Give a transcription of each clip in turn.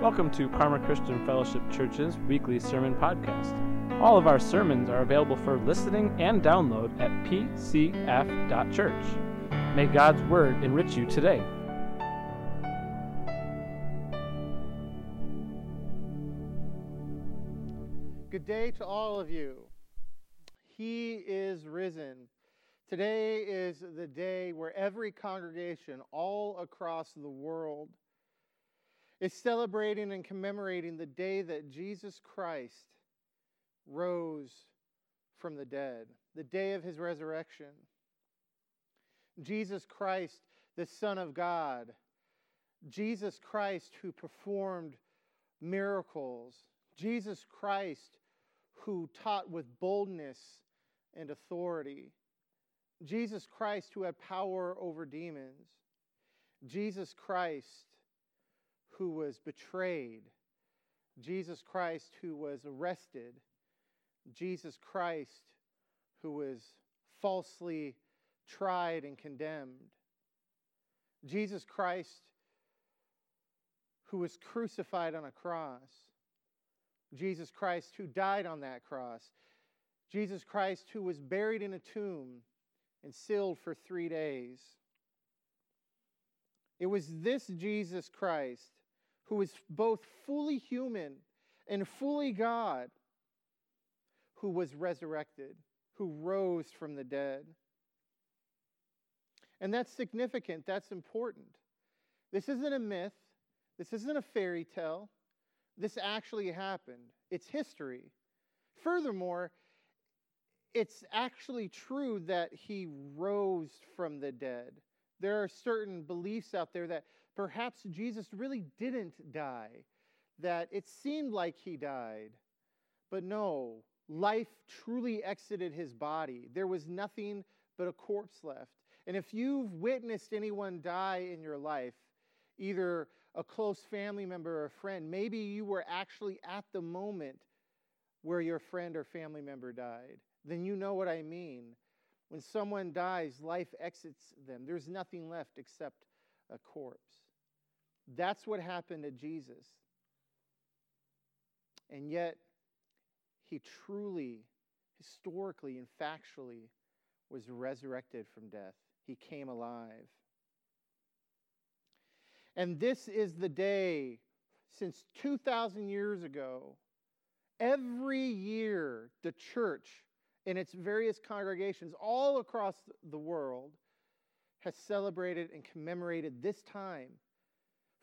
Welcome to Parma Christian Fellowship Church's weekly sermon podcast. All of our sermons are available for listening and download at pcf.church. May God's Word enrich you today. Good day to all of you. He is risen. Today is the day where every congregation all across the world is celebrating and commemorating the day that Jesus Christ rose from the dead, the day of his resurrection. Jesus Christ, the Son of God, Jesus Christ who performed miracles, Jesus Christ who taught with boldness and authority, Jesus Christ who had power over demons, Jesus Christ who was betrayed, Jesus Christ who was arrested, Jesus Christ who was falsely tried and condemned, Jesus Christ who was crucified on a cross, Jesus Christ who died on that cross, Jesus Christ who was buried in a tomb and sealed for three days. It was this Jesus Christ who was both fully human and fully God, who was resurrected, who rose from the dead. And that's significant, that's important. This isn't a myth, this isn't a fairy tale. This actually happened. It's history. Furthermore, it's actually true that he rose from the dead. There are certain beliefs out there that perhaps Jesus really didn't die, that it seemed like he died. But no, life truly exited his body. There was nothing but a corpse left. And if you've witnessed anyone die in your life, either a close family member or a friend, maybe you were actually at the moment where your friend or family member died, then you know what I mean. When someone dies, life exits them. There's nothing left except a corpse. That's what happened to Jesus. And yet, he truly, historically, and factually was resurrected from death. He came alive. And this is the day, since 2,000 years ago, every year the church in its various congregations all across the world has celebrated and commemorated this time.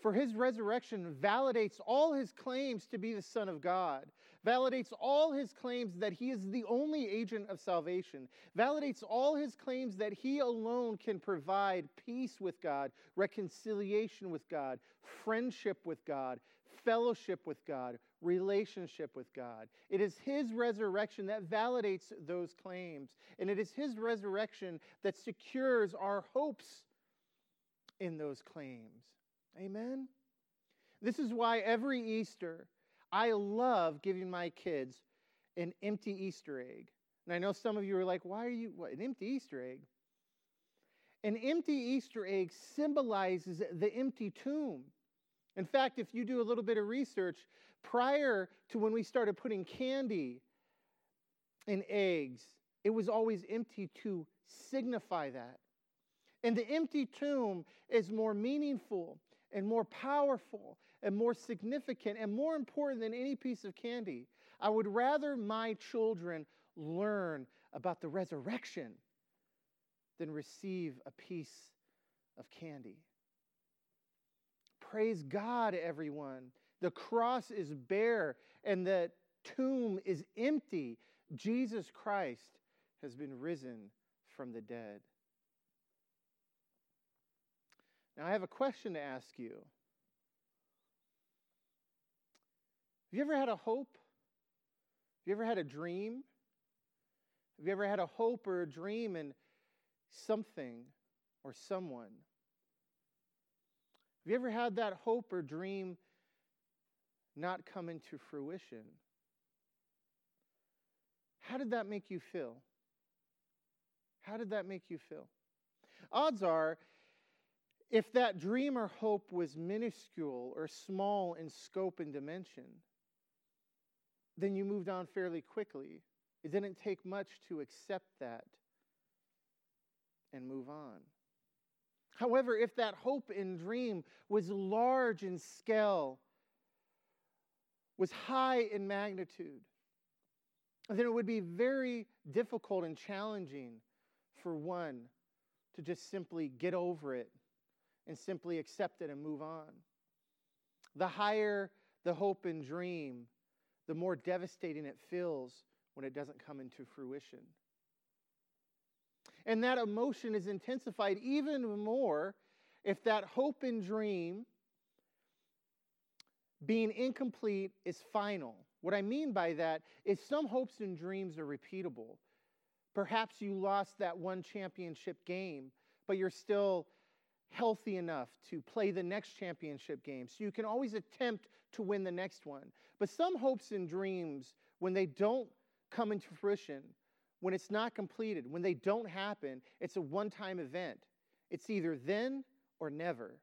For his resurrection validates all his claims to be the Son of God, validates all his claims that he is the only agent of salvation, validates all his claims that he alone can provide peace with God, reconciliation with God, friendship with God, fellowship with God, relationship with God. It is his resurrection that validates those claims, and it is his resurrection that secures our hopes in those claims. Amen? This is why every Easter, I love giving my kids an empty Easter egg. And I know some of you are like, why are you, what, an empty Easter egg? An empty Easter egg symbolizes the empty tomb. In fact, if you do a little bit of research, prior to when we started putting candy in eggs, it was always empty to signify that. And the empty tomb is more meaningful and more powerful and more significant and more important than any piece of candy. I would rather my children learn about the resurrection than receive a piece of candy. Praise God, everyone. The cross is bare and the tomb is empty. Jesus Christ has been risen from the dead. Now, I have a question to ask you. Have you ever had a hope? Have you ever had a dream? Have you ever had a hope or a dream in something or someone? Have you ever had that hope or dream not come into fruition? How did that make you feel? How did that make you feel? Odds are if that dream or hope was minuscule or small in scope and dimension, then you moved on fairly quickly. It didn't take much to accept that and move on. However, if that hope and dream was large in scale, was high in magnitude, then it would be very difficult and challenging for one to just simply get over it and simply accept it and move on. The higher the hope and dream, the more devastating it feels when it doesn't come into fruition. And that emotion is intensified even more if that hope and dream being incomplete is final. What I mean by that is some hopes and dreams are repeatable. Perhaps you lost that one championship game, but you're still healthy enough to play the next championship game. So you can always attempt to win the next one. But some hopes and dreams, when they don't come into fruition, when it's not completed, when they don't happen, it's a one time event. It's either then or never.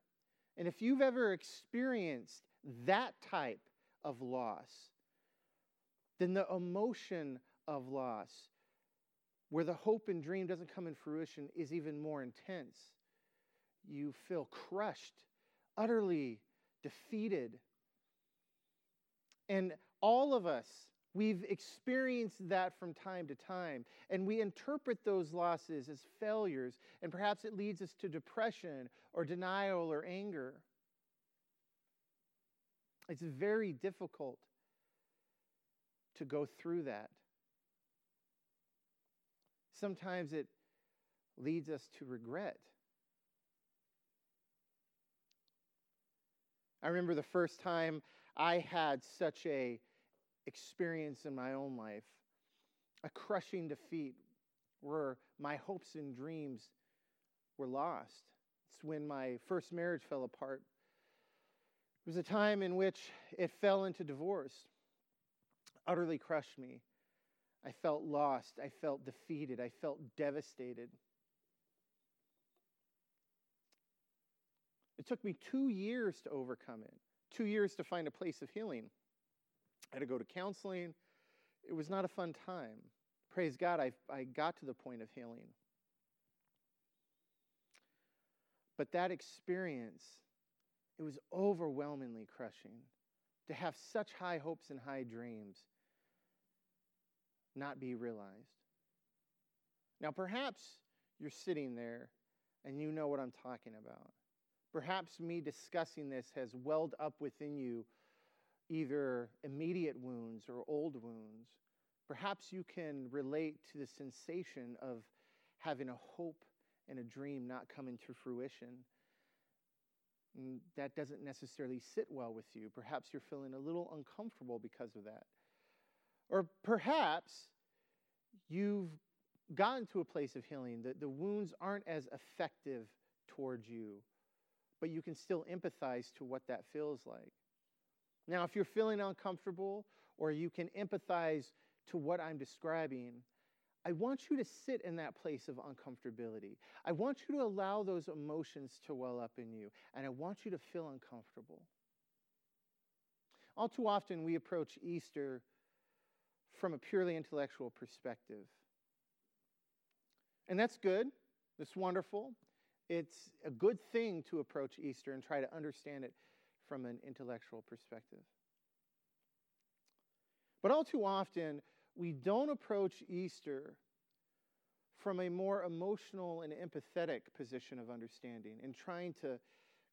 And if you've ever experienced that type of loss, then the emotion of loss, where the hope and dream doesn't come in fruition, is even more intense. You feel crushed, utterly defeated. And all of us, we've experienced that from time to time. And we interpret those losses as failures, and perhaps it leads us to depression or denial or anger. It's very difficult to go through that. Sometimes it leads us to regret. I remember the first time I had such a experience in my own life, a crushing defeat where my hopes and dreams were lost. It's when my first marriage fell apart. It was a time in which it fell into divorce, utterly crushed me. I felt lost. I felt defeated. I felt devastated. It took me two years to overcome it, two years to find a place of healing. I had to go to counseling. It was not a fun time. Praise God, I, I got to the point of healing. But that experience, it was overwhelmingly crushing to have such high hopes and high dreams not be realized. Now, perhaps you're sitting there and you know what I'm talking about. Perhaps me discussing this has welled up within you either immediate wounds or old wounds. Perhaps you can relate to the sensation of having a hope and a dream not coming to fruition. And that doesn't necessarily sit well with you. Perhaps you're feeling a little uncomfortable because of that. Or perhaps you've gotten to a place of healing, that the wounds aren't as effective towards you but you can still empathize to what that feels like. Now, if you're feeling uncomfortable or you can empathize to what I'm describing, I want you to sit in that place of uncomfortability. I want you to allow those emotions to well up in you, and I want you to feel uncomfortable. All too often, we approach Easter from a purely intellectual perspective. And that's good, that's wonderful it's a good thing to approach Easter and try to understand it from an intellectual perspective. But all too often, we don't approach Easter from a more emotional and empathetic position of understanding and trying to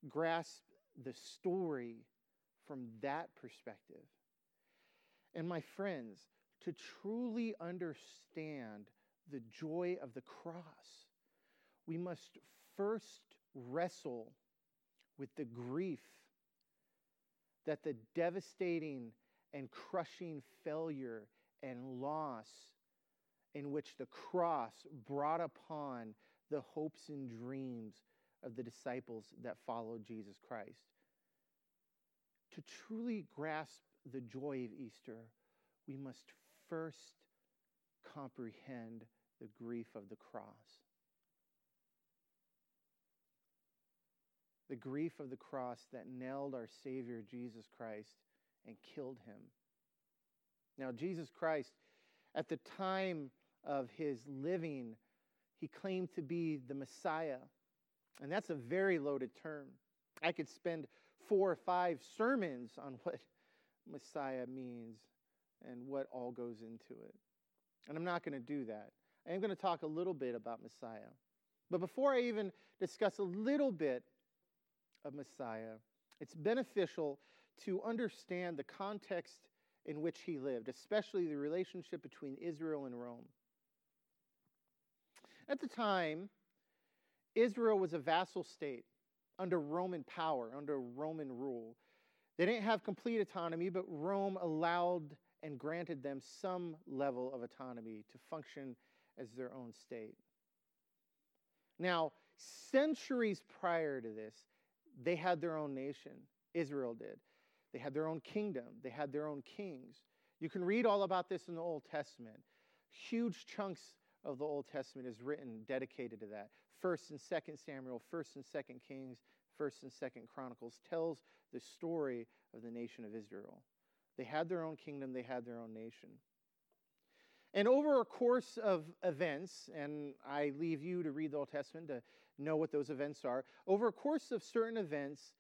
grasp the story from that perspective. And my friends, to truly understand the joy of the cross, we must first wrestle with the grief that the devastating and crushing failure and loss in which the cross brought upon the hopes and dreams of the disciples that followed Jesus Christ. To truly grasp the joy of Easter, we must first comprehend the grief of the cross. The grief of the cross that nailed our Savior, Jesus Christ, and killed him. Now, Jesus Christ, at the time of his living, he claimed to be the Messiah. And that's a very loaded term. I could spend four or five sermons on what Messiah means and what all goes into it. And I'm not going to do that. I am going to talk a little bit about Messiah. But before I even discuss a little bit of Messiah, it's beneficial to understand the context in which he lived, especially the relationship between Israel and Rome. At the time, Israel was a vassal state under Roman power, under Roman rule. They didn't have complete autonomy, but Rome allowed and granted them some level of autonomy to function as their own state. Now, centuries prior to this, they had their own nation. Israel did. They had their own kingdom, they had their own kings. You can read all about this in the Old Testament. Huge chunks of the Old Testament is written dedicated to that. First and Second Samuel, First and Second Kings, First and Second Chronicles tells the story of the nation of Israel. They had their own kingdom, they had their own nation. And over a course of events, and I leave you to read the Old Testament to know what those events are, over a course of certain events,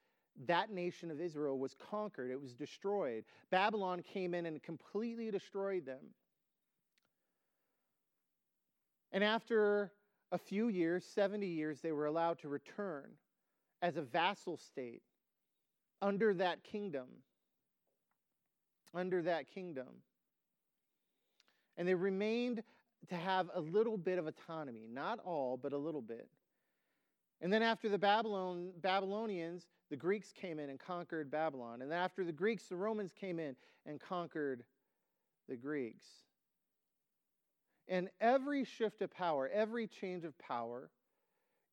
that nation of Israel was conquered, it was destroyed. Babylon came in and completely destroyed them. And after a few years, 70 years, they were allowed to return as a vassal state under that kingdom. Under that kingdom. And they remained to have a little bit of autonomy, not all, but a little bit. And then after the Babylon, Babylonians, the Greeks came in and conquered Babylon. And then after the Greeks, the Romans came in and conquered the Greeks. And every shift of power, every change of power,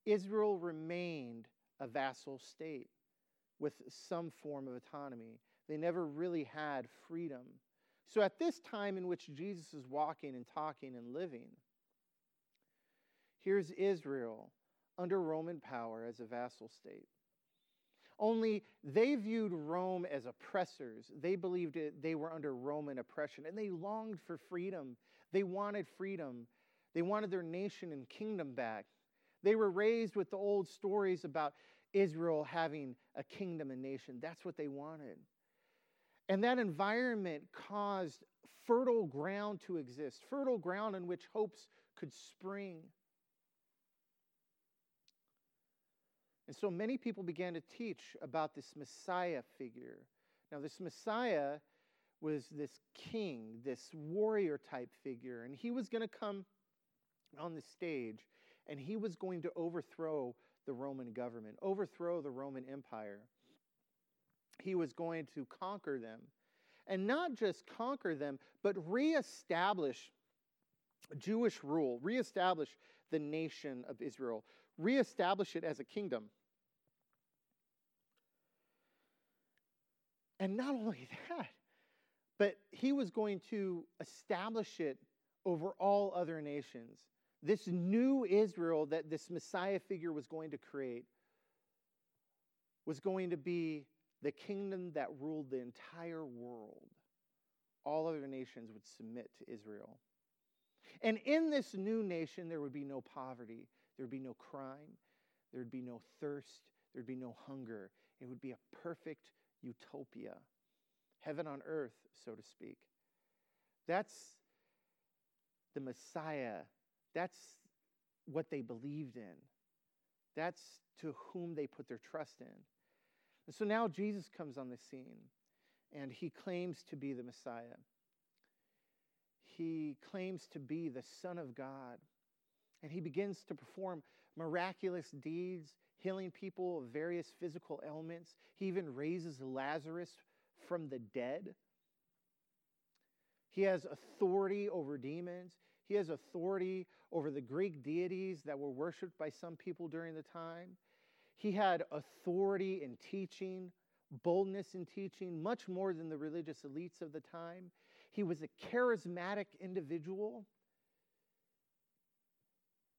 Israel remained a vassal state with some form of autonomy. They never really had freedom. So at this time in which Jesus is walking and talking and living, here's Israel under Roman power as a vassal state. Only they viewed Rome as oppressors. They believed it, they were under Roman oppression and they longed for freedom. They wanted freedom. They wanted their nation and kingdom back. They were raised with the old stories about Israel having a kingdom and nation. That's what they wanted. And that environment caused fertile ground to exist, fertile ground in which hopes could spring. And so many people began to teach about this Messiah figure. Now, this Messiah was this king, this warrior type figure, and he was going to come on the stage and he was going to overthrow the Roman government, overthrow the Roman Empire. He was going to conquer them. And not just conquer them, but reestablish Jewish rule, reestablish the nation of Israel, reestablish it as a kingdom. And not only that, but he was going to establish it over all other nations. This new Israel that this Messiah figure was going to create was going to be the kingdom that ruled the entire world. All other nations would submit to Israel. And in this new nation, there would be no poverty, there would be no crime, there would be no thirst, there would be no hunger. It would be a perfect utopia, heaven on earth, so to speak. That's the Messiah. That's what they believed in. That's to whom they put their trust in. And so now Jesus comes on the scene and he claims to be the Messiah. He claims to be the Son of God. And he begins to perform miraculous deeds healing people of various physical ailments. He even raises Lazarus from the dead. He has authority over demons. He has authority over the Greek deities that were worshiped by some people during the time. He had authority in teaching, boldness in teaching, much more than the religious elites of the time. He was a charismatic individual.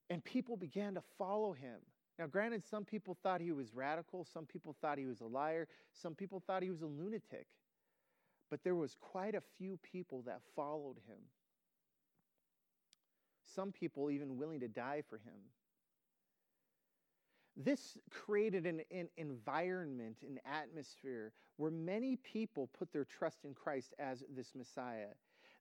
And people began to follow him. Now, granted, some people thought he was radical, some people thought he was a liar, some people thought he was a lunatic. But there was quite a few people that followed him. Some people even willing to die for him. This created an, an, environment, an atmosphere where many people put their trust in Christ as this Messiah.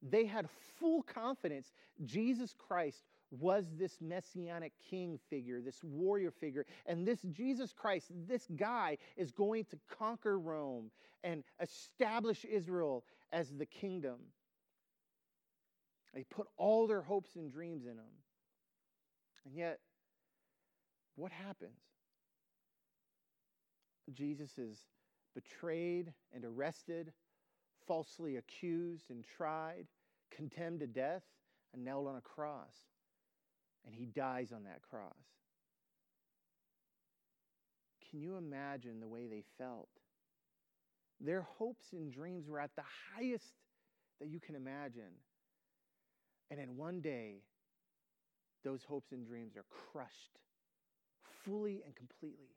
They had full confidence Jesus Christ was this messianic king figure, this warrior figure. And this Jesus Christ, this guy, is going to conquer Rome and establish Israel as the kingdom. They put all their hopes and dreams in him. And yet, what happens? Jesus is betrayed and arrested, falsely accused and tried, condemned to death, and nailed on a cross. And he dies on that cross. Can you imagine the way they felt? Their hopes and dreams were at the highest that you can imagine. And in one day, those hopes and dreams are crushed fully and completely.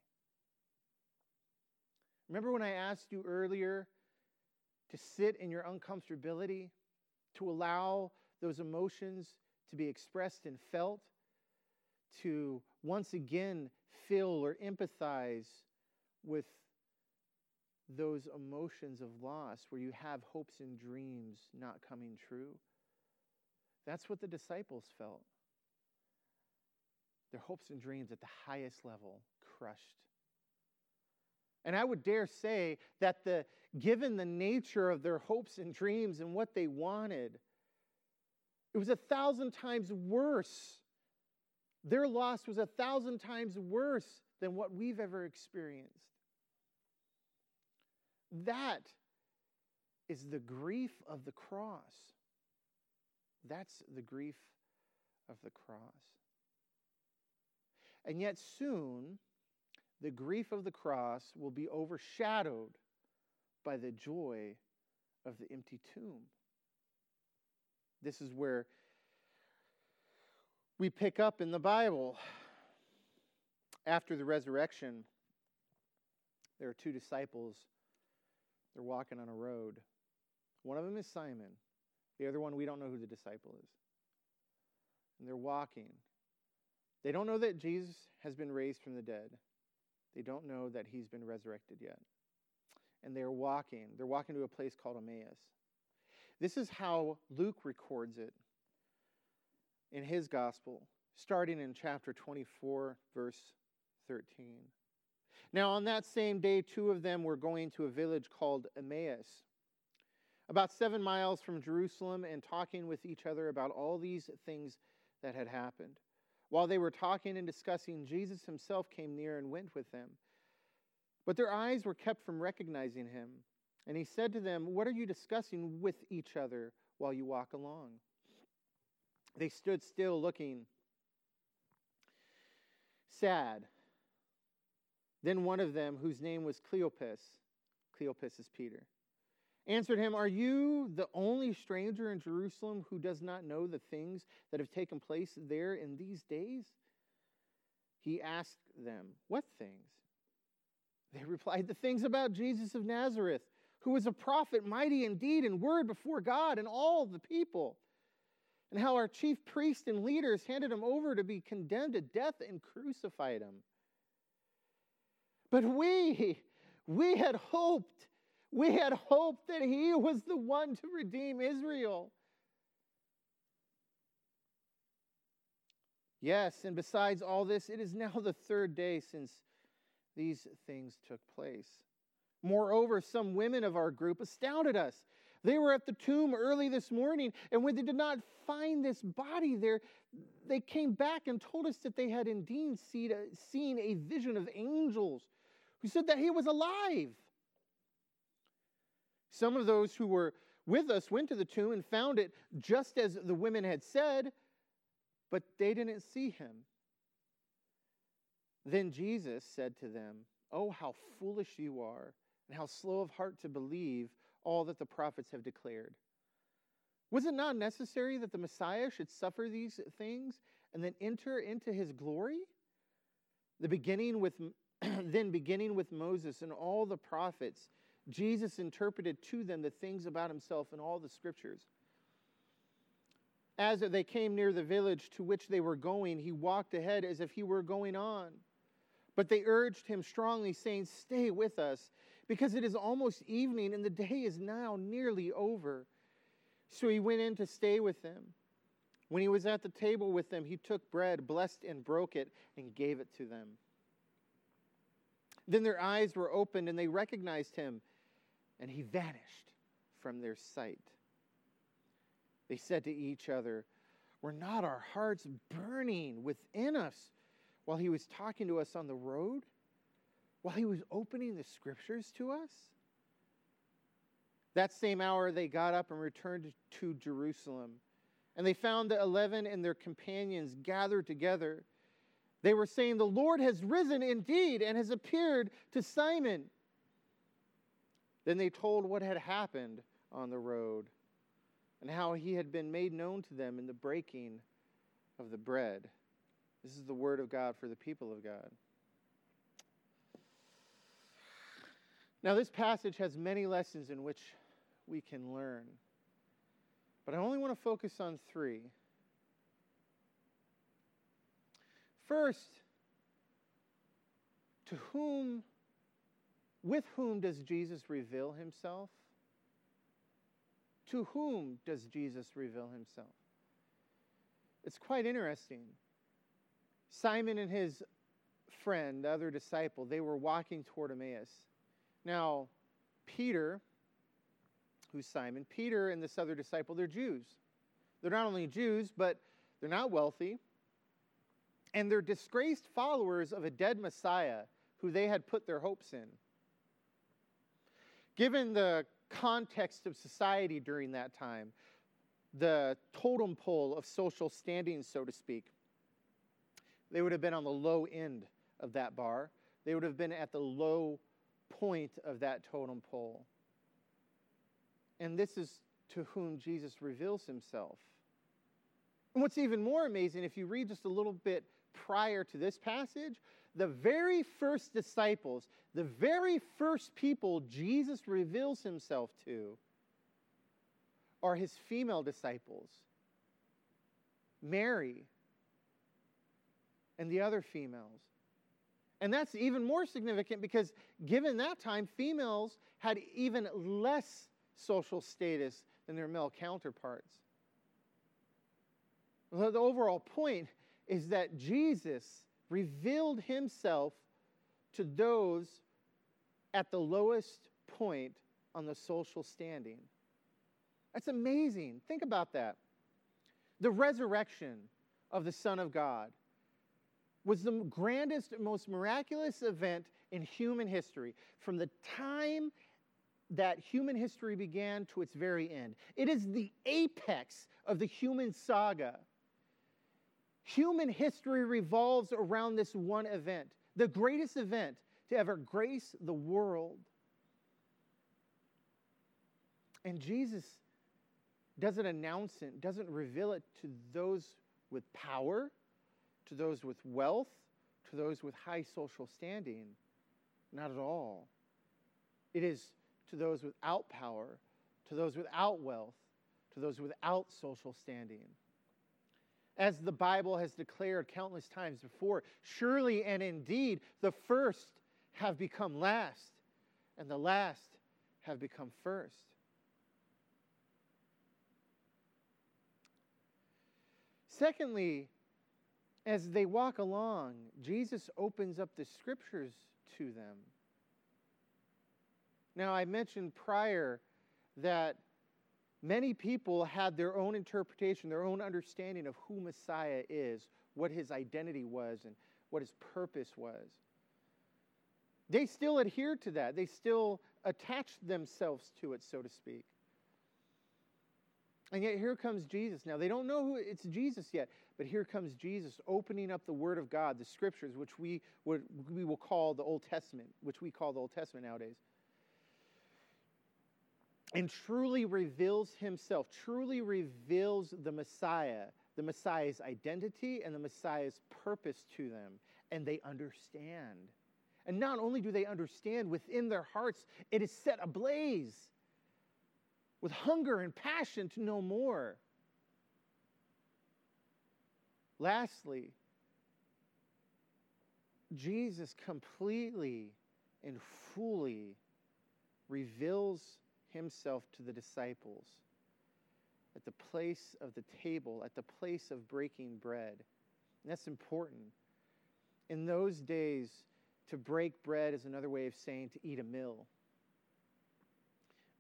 Remember when I asked you earlier to sit in your uncomfortability, to allow those emotions to be expressed and felt, to once again feel or empathize with those emotions of loss where you have hopes and dreams not coming true. That's what the disciples felt. Their hopes and dreams at the highest level crushed. And I would dare say that the given the nature of their hopes and dreams and what they wanted, it was a thousand times worse. Their loss was a thousand times worse than what we've ever experienced. That is the grief of the cross. That's the grief of the cross. And yet, soon, the grief of the cross will be overshadowed by the joy of the empty tomb. This is where we pick up in the Bible. After the resurrection, there are two disciples. They're walking on a road. One of them is Simon. The other one, we don't know who the disciple is. And they're walking. They don't know that Jesus has been raised from the dead. They don't know that he's been resurrected yet. And they're walking. They're walking to a place called Emmaus. This is how Luke records it in his gospel, starting in chapter 24, verse 13. Now, on that same day, two of them were going to a village called Emmaus, about seven miles from Jerusalem, and talking with each other about all these things that had happened. While they were talking and discussing, Jesus himself came near and went with them. But their eyes were kept from recognizing him. And he said to them, What are you discussing with each other while you walk along? They stood still, looking sad. Then one of them, whose name was Cleopas, Cleopas is Peter, answered him, Are you the only stranger in Jerusalem who does not know the things that have taken place there in these days? He asked them, What things? They replied, The things about Jesus of Nazareth, who was a prophet, mighty indeed in word before God and all the people, and how our chief priests and leaders handed him over to be condemned to death and crucified him. But we, we had hoped we had hoped that he was the one to redeem Israel. Yes, and besides all this, it is now the third day since these things took place. Moreover, some women of our group astounded us. They were at the tomb early this morning, and when they did not find this body there, they came back and told us that they had indeed uh, seen a vision of angels who said that he was alive. Some of those who were with us went to the tomb and found it just as the women had said, but they didn't see him. Then Jesus said to them, Oh, how foolish you are, and how slow of heart to believe all that the prophets have declared. Was it not necessary that the Messiah should suffer these things and then enter into his glory? The beginning with then beginning with Moses and all the prophets, Jesus interpreted to them the things about himself in all the scriptures. As they came near the village to which they were going, he walked ahead as if he were going on. But they urged him strongly, saying, Stay with us, because it is almost evening and the day is now nearly over. So he went in to stay with them. When he was at the table with them, he took bread, blessed and broke it, and gave it to them. Then their eyes were opened and they recognized him, and he vanished from their sight. They said to each other, Were not our hearts burning within us while he was talking to us on the road? While he was opening the scriptures to us? That same hour they got up and returned to Jerusalem. And they found the eleven and their companions gathered together. They were saying, The Lord has risen indeed and has appeared to Simon. Then they told what had happened on the road and how he had been made known to them in the breaking of the bread. This is the word of God for the people of God. Now, this passage has many lessons in which we can learn, but I only want to focus on three. First, to whom, with whom does Jesus reveal himself? To whom does Jesus reveal himself? It's quite interesting. Simon and his friend, the other disciple, they were walking toward Emmaus. Now, Peter, who's Simon, Peter and this other disciple, they're Jews. They're not only Jews, but they're not wealthy and they're disgraced followers of a dead Messiah who they had put their hopes in. Given the context of society during that time, the totem pole of social standing, so to speak, they would have been on the low end of that bar. They would have been at the low point of that totem pole. And this is to whom Jesus reveals himself. And what's even more amazing, if you read just a little bit prior to this passage, the very first disciples, the very first people Jesus reveals himself to, are his female disciples Mary and the other females. And that's even more significant because, given that time, females had even less social status than their male counterparts. The overall point is that Jesus revealed himself to those at the lowest point on the social standing. That's amazing. Think about that. The resurrection of the Son of God was the grandest, most miraculous event in human history from the time that human history began to its very end. It is the apex of the human saga. Human history revolves around this one event, the greatest event to ever grace the world. And Jesus doesn't announce it, doesn't reveal it to those with power, to those with wealth, to those with high social standing. Not at all. It is to those without power, to those without wealth, to those without social standing as the Bible has declared countless times before. Surely and indeed, the first have become last, and the last have become first. Secondly, as they walk along, Jesus opens up the scriptures to them. Now, I mentioned prior that Many people had their own interpretation, their own understanding of who Messiah is, what his identity was, and what his purpose was. They still adhere to that. They still attach themselves to it, so to speak. And yet here comes Jesus. Now, they don't know who it's Jesus yet, but here comes Jesus opening up the Word of God, the Scriptures, which we, would, we will call the Old Testament, which we call the Old Testament nowadays and truly reveals himself, truly reveals the Messiah, the Messiah's identity and the Messiah's purpose to them and they understand. And not only do they understand, within their hearts, it is set ablaze with hunger and passion to know more. Lastly, Jesus completely and fully reveals himself to the disciples at the place of the table, at the place of breaking bread. And that's important. In those days, to break bread is another way of saying to eat a meal.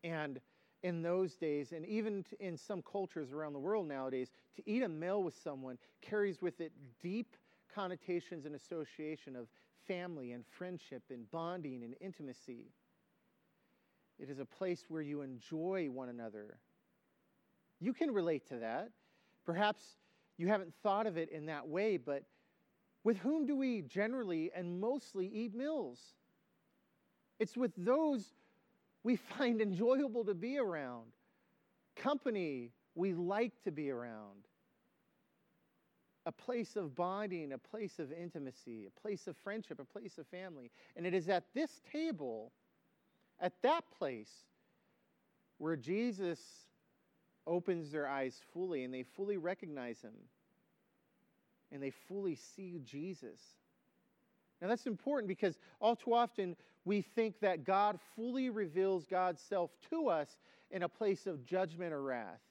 And in those days, and even in some cultures around the world nowadays, to eat a meal with someone carries with it deep connotations and association of family and friendship and bonding and intimacy. It is a place where you enjoy one another. You can relate to that. Perhaps you haven't thought of it in that way, but with whom do we generally and mostly eat meals? It's with those we find enjoyable to be around, company we like to be around, a place of bonding, a place of intimacy, a place of friendship, a place of family. And it is at this table, at that place, where Jesus opens their eyes fully and they fully recognize him and they fully see Jesus. Now, that's important because all too often we think that God fully reveals God's self to us in a place of judgment or wrath.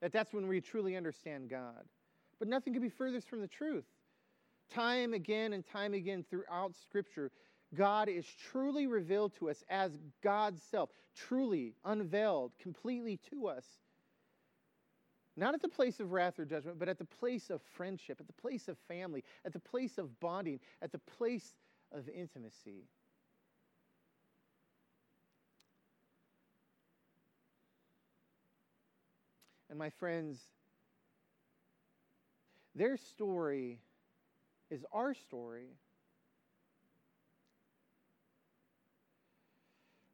That that's when we truly understand God. But nothing could be furthest from the truth. Time again and time again throughout Scripture, God is truly revealed to us as God's self, truly unveiled completely to us. Not at the place of wrath or judgment, but at the place of friendship, at the place of family, at the place of bonding, at the place of intimacy. And my friends, their story is our story.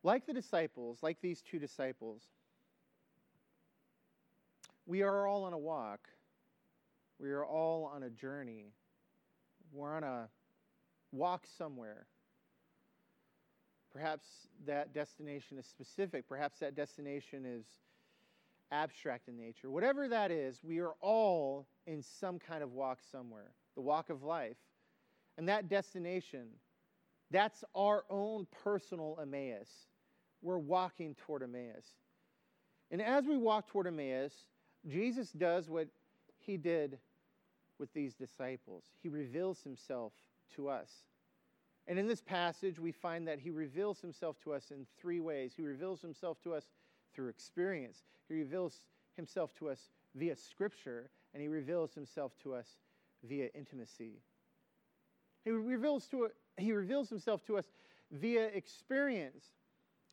Like the disciples, like these two disciples, we are all on a walk. We are all on a journey. We're on a walk somewhere. Perhaps that destination is specific. Perhaps that destination is abstract in nature. Whatever that is, we are all in some kind of walk somewhere, the walk of life. And that destination, that's our own personal Emmaus. We're walking toward Emmaus. And as we walk toward Emmaus, Jesus does what he did with these disciples. He reveals himself to us. And in this passage, we find that he reveals himself to us in three ways. He reveals himself to us through experience, he reveals himself to us via scripture, and he reveals himself to us via intimacy. He reveals, to, he reveals himself to us via experience.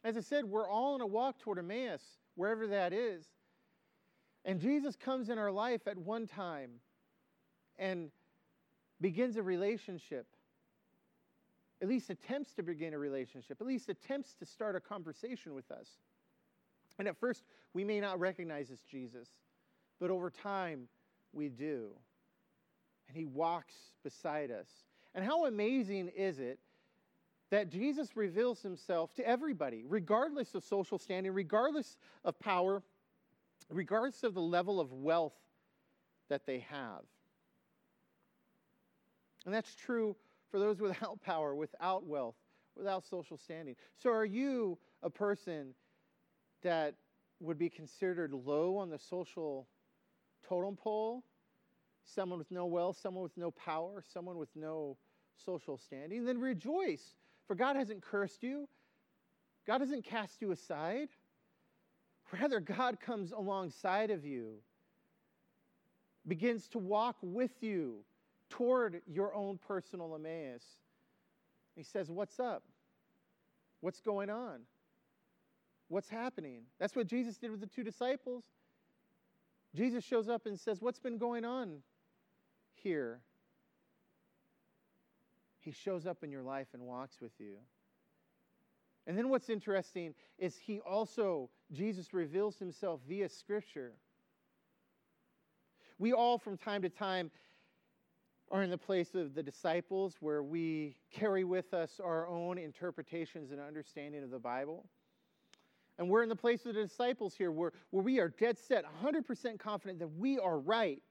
As I said, we're all on a walk toward Emmaus, wherever that is. And Jesus comes in our life at one time and begins a relationship, at least attempts to begin a relationship, at least attempts to start a conversation with us. And at first, we may not recognize this Jesus, but over time, we do. And he walks beside us. And how amazing is it that Jesus reveals himself to everybody, regardless of social standing, regardless of power, regardless of the level of wealth that they have. And that's true for those without power, without wealth, without social standing. So, are you a person that would be considered low on the social totem pole? Someone with no wealth, someone with no power, someone with no social standing? Then rejoice, for God hasn't cursed you, God hasn't cast you aside. Rather, God comes alongside of you, begins to walk with you toward your own personal Emmaus. He says, What's up? What's going on? What's happening? That's what Jesus did with the two disciples. Jesus shows up and says, What's been going on here? He shows up in your life and walks with you. And then what's interesting is he also, Jesus reveals himself via Scripture. We all, from time to time, are in the place of the disciples where we carry with us our own interpretations and understanding of the Bible. And we're in the place of the disciples here where, where we are dead set, 100% confident that we are right,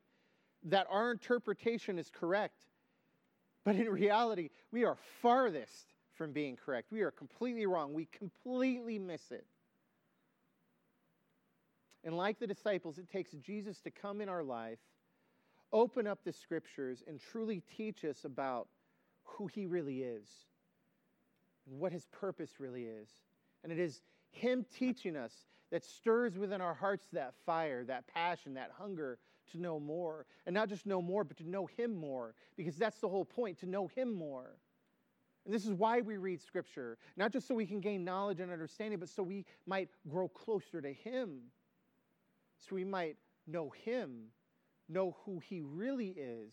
that our interpretation is correct. But in reality, we are farthest from being correct. We are completely wrong. We completely miss it. And like the disciples, it takes Jesus to come in our life, open up the scriptures, and truly teach us about who he really is and what his purpose really is. And it is him teaching us that stirs within our hearts that fire, that passion, that hunger to know more. And not just know more, but to know him more, because that's the whole point to know him more. And this is why we read Scripture, not just so we can gain knowledge and understanding, but so we might grow closer to Him, so we might know Him, know who He really is,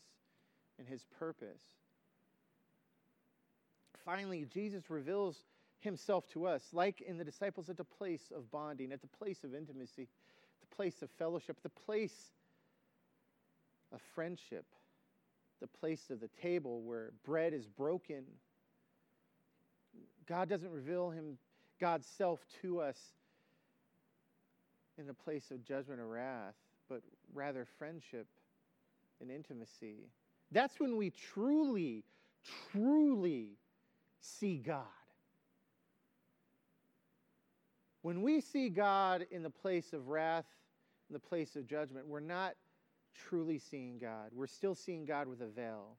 and His purpose. Finally, Jesus reveals Himself to us, like in the disciples, at the place of bonding, at the place of intimacy, the place of fellowship, the place of friendship, the place of the table where bread is broken God doesn't reveal him, God's self to us in the place of judgment or wrath, but rather friendship and intimacy. That's when we truly, truly see God. When we see God in the place of wrath, in the place of judgment, we're not truly seeing God. We're still seeing God with a veil.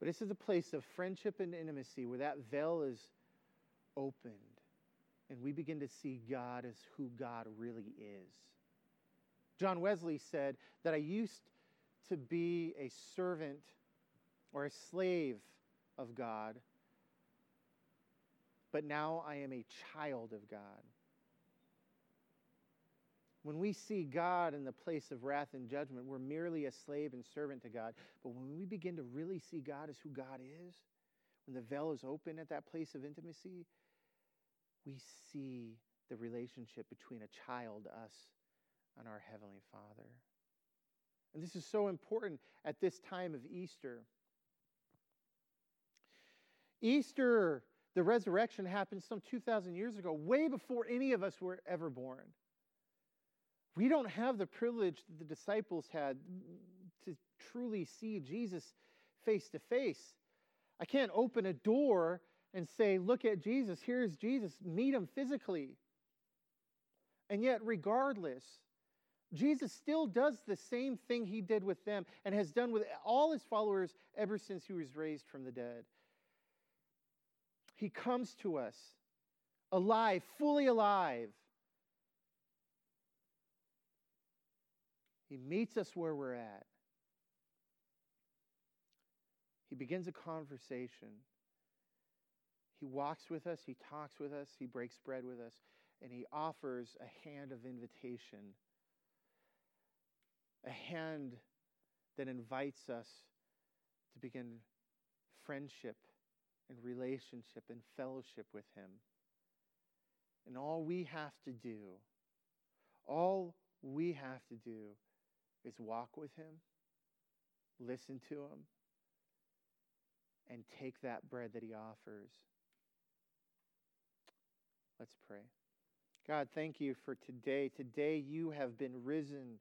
But this is a place of friendship and intimacy where that veil is opened and we begin to see God as who God really is. John Wesley said that I used to be a servant or a slave of God, but now I am a child of God. When we see God in the place of wrath and judgment, we're merely a slave and servant to God. But when we begin to really see God as who God is, when the veil is open at that place of intimacy, we see the relationship between a child, us, and our Heavenly Father. And this is so important at this time of Easter. Easter, the resurrection happened some 2,000 years ago, way before any of us were ever born. We don't have the privilege that the disciples had to truly see Jesus face to face. I can't open a door and say, Look at Jesus, here's Jesus, meet him physically. And yet, regardless, Jesus still does the same thing he did with them and has done with all his followers ever since he was raised from the dead. He comes to us alive, fully alive, He meets us where we're at. He begins a conversation. He walks with us, he talks with us, he breaks bread with us, and he offers a hand of invitation, a hand that invites us to begin friendship and relationship and fellowship with him. And all we have to do, all we have to do is walk with Him, listen to Him, and take that bread that He offers. Let's pray. God, thank you for today. Today you have been risen.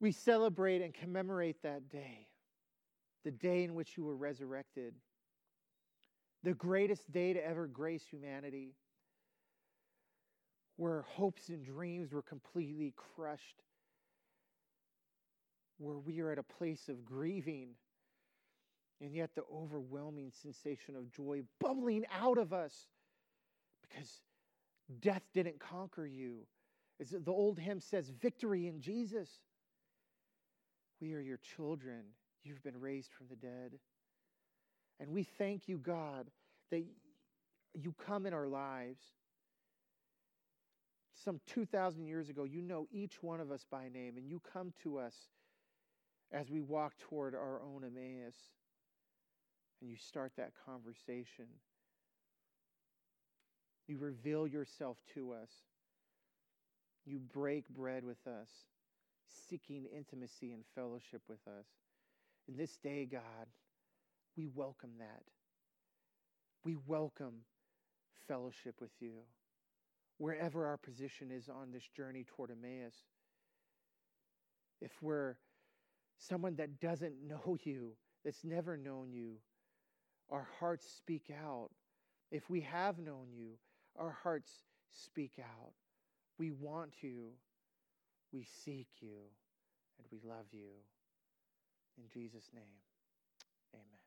We celebrate and commemorate that day, the day in which you were resurrected, the greatest day to ever grace humanity, where hopes and dreams were completely crushed where we are at a place of grieving, and yet the overwhelming sensation of joy bubbling out of us because death didn't conquer you. As the old hymn says, victory in Jesus. We are your children. You've been raised from the dead. And we thank you, God, that you come in our lives. Some 2,000 years ago, you know each one of us by name, and you come to us as we walk toward our own Emmaus and you start that conversation. You reveal yourself to us. You break bread with us, seeking intimacy and fellowship with us. In this day, God, we welcome that. We welcome fellowship with you wherever our position is on this journey toward Emmaus. If we're someone that doesn't know you, that's never known you, our hearts speak out. If we have known you, our hearts speak out. We want you, we seek you, and we love you. In Jesus' name, amen.